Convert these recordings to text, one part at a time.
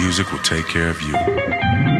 Music will take care of you.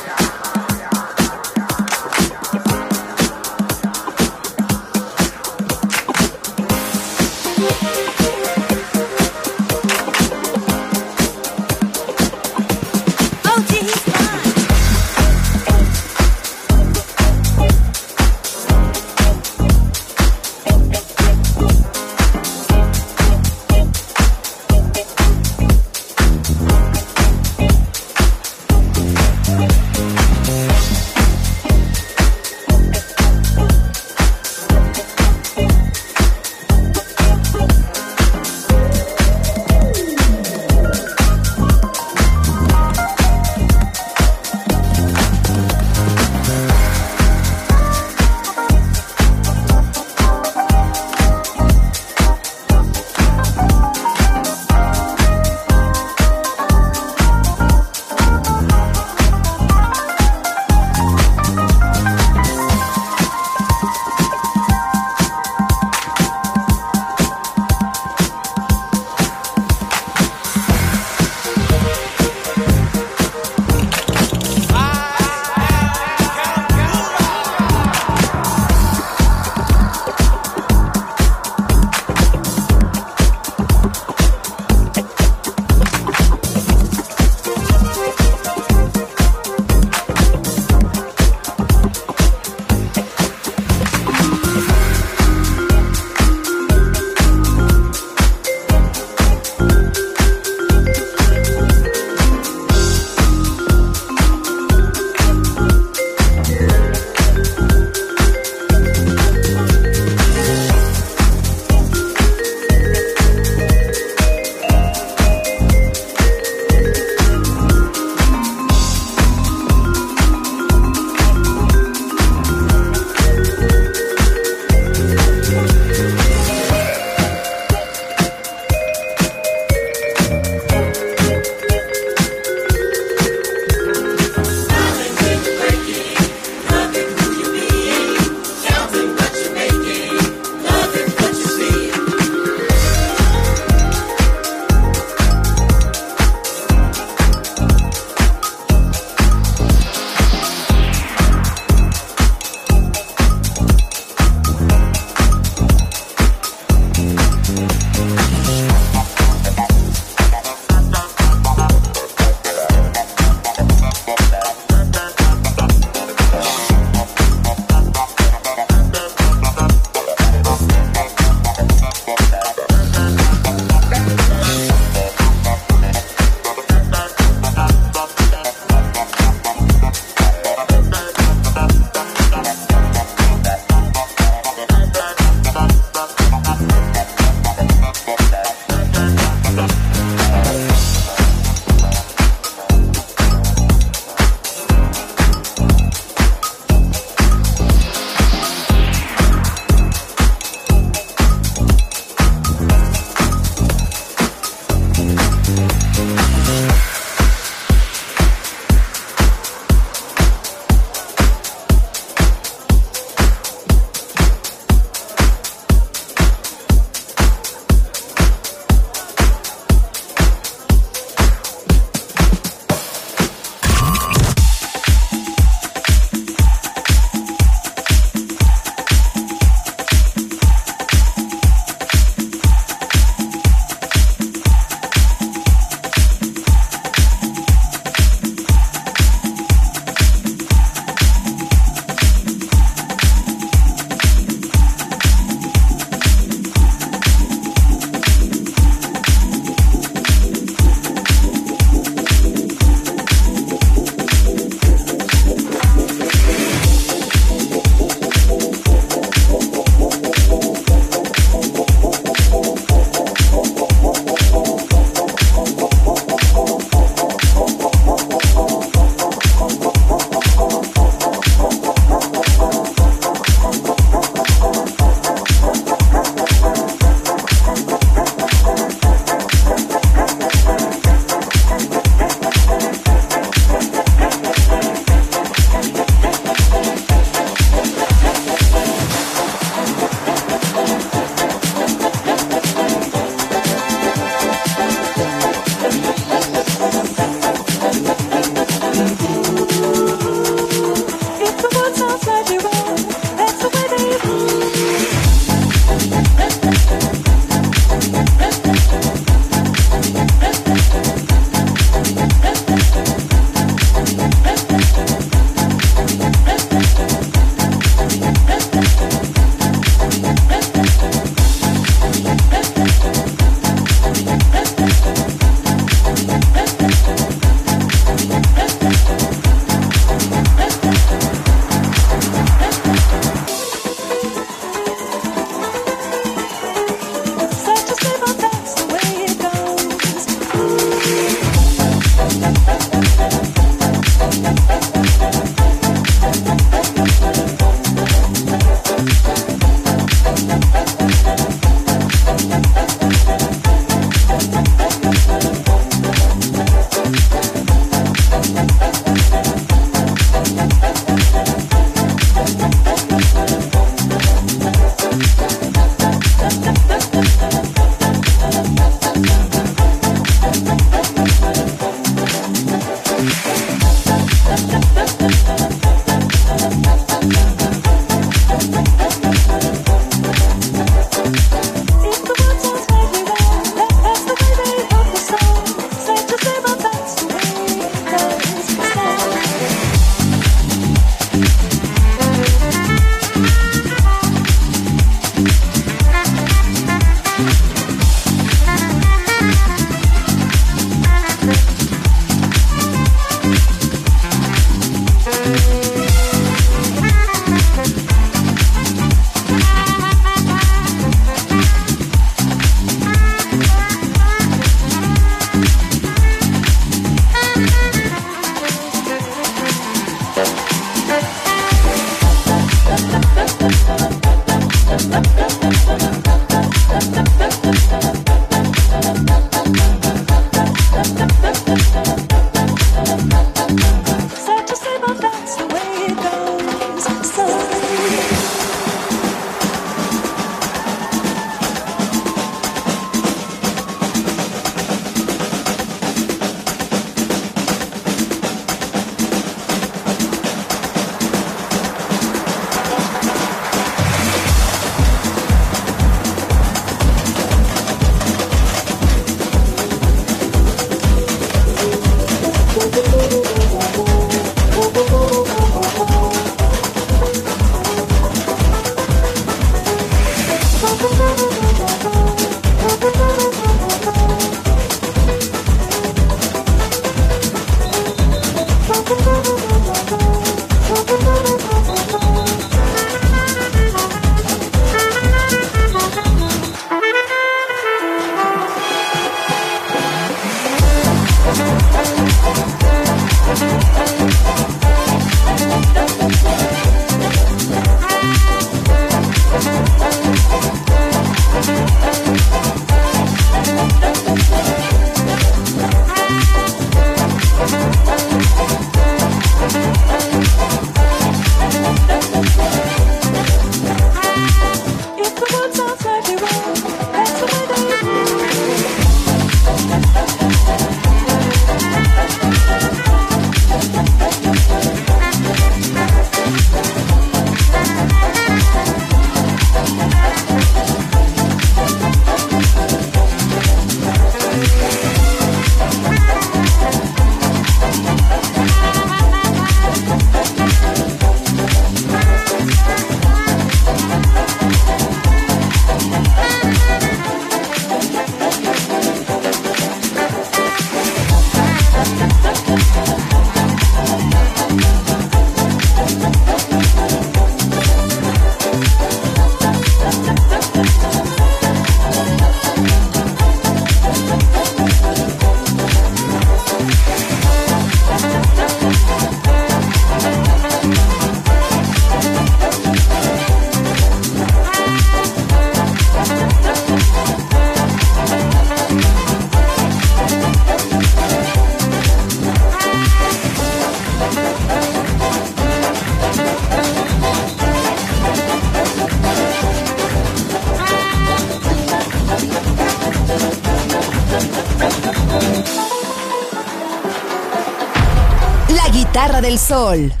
Sol.